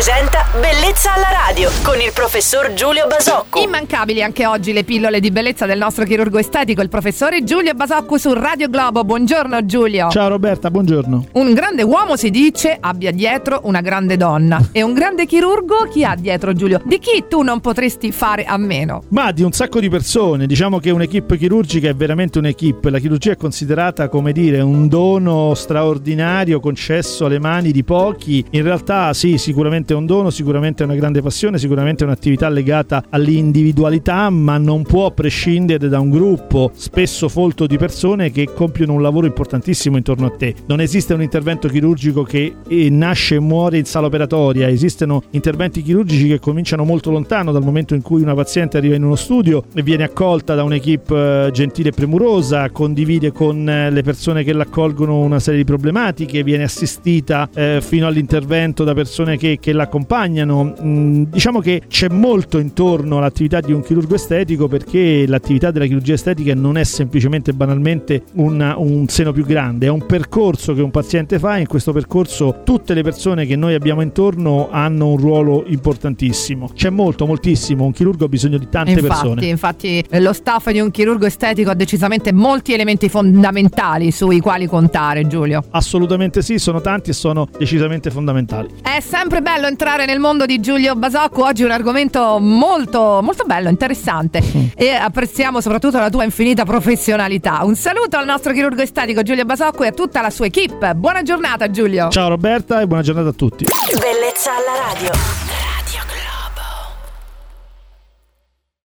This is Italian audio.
presenta Bellezza alla radio con il professor Giulio Basocco. Immancabili anche oggi le pillole di bellezza del nostro chirurgo estetico, il professore Giulio Basocco su Radio Globo. Buongiorno Giulio. Ciao Roberta, buongiorno. Un grande uomo si dice abbia dietro una grande donna. e un grande chirurgo chi ha dietro Giulio? Di chi tu non potresti fare a meno? Ma di un sacco di persone. Diciamo che un'equipe chirurgica è veramente un'equipe. La chirurgia è considerata, come dire, un dono straordinario concesso alle mani di pochi. In realtà sì, sicuramente è un dono, sicuramente è una grande passione, sicuramente è un'attività legata all'individualità, ma non può prescindere da un gruppo spesso folto di persone che compiono un lavoro importantissimo intorno a te. Non esiste un intervento chirurgico che nasce e muore in sala operatoria, esistono interventi chirurgici che cominciano molto lontano dal momento in cui una paziente arriva in uno studio e viene accolta da un'equipe eh, gentile e premurosa, condivide con eh, le persone che l'accolgono una serie di problematiche, viene assistita eh, fino all'intervento da persone che, che l'accompagnano. Mm, diciamo che c'è molto intorno all'attività di un chirurgo estetico perché l'attività della chirurgia estetica non è semplicemente banalmente una, un seno più grande, è un percorso che un paziente fa e in questo percorso tutte le persone che noi abbiamo intorno hanno un ruolo importantissimo. C'è molto, moltissimo, un chirurgo ha bisogno di tante infatti, persone. Infatti lo staff di un chirurgo estetico ha decisamente molti elementi fondamentali sui quali contare, Giulio. Assolutamente sì, sono tanti e sono decisamente fondamentali. È sempre bello entrare nel mondo di Giulio Basocco, oggi un argomento molto, molto bello, interessante e apprezziamo soprattutto la tua infinita professionalità. Un saluto al nostro chirurgo estetico Giulio Basocco e a tutta la sua equip. Buona giornata Giulio. Ciao Roberta e buona giornata a tutti. Bellezza alla radio.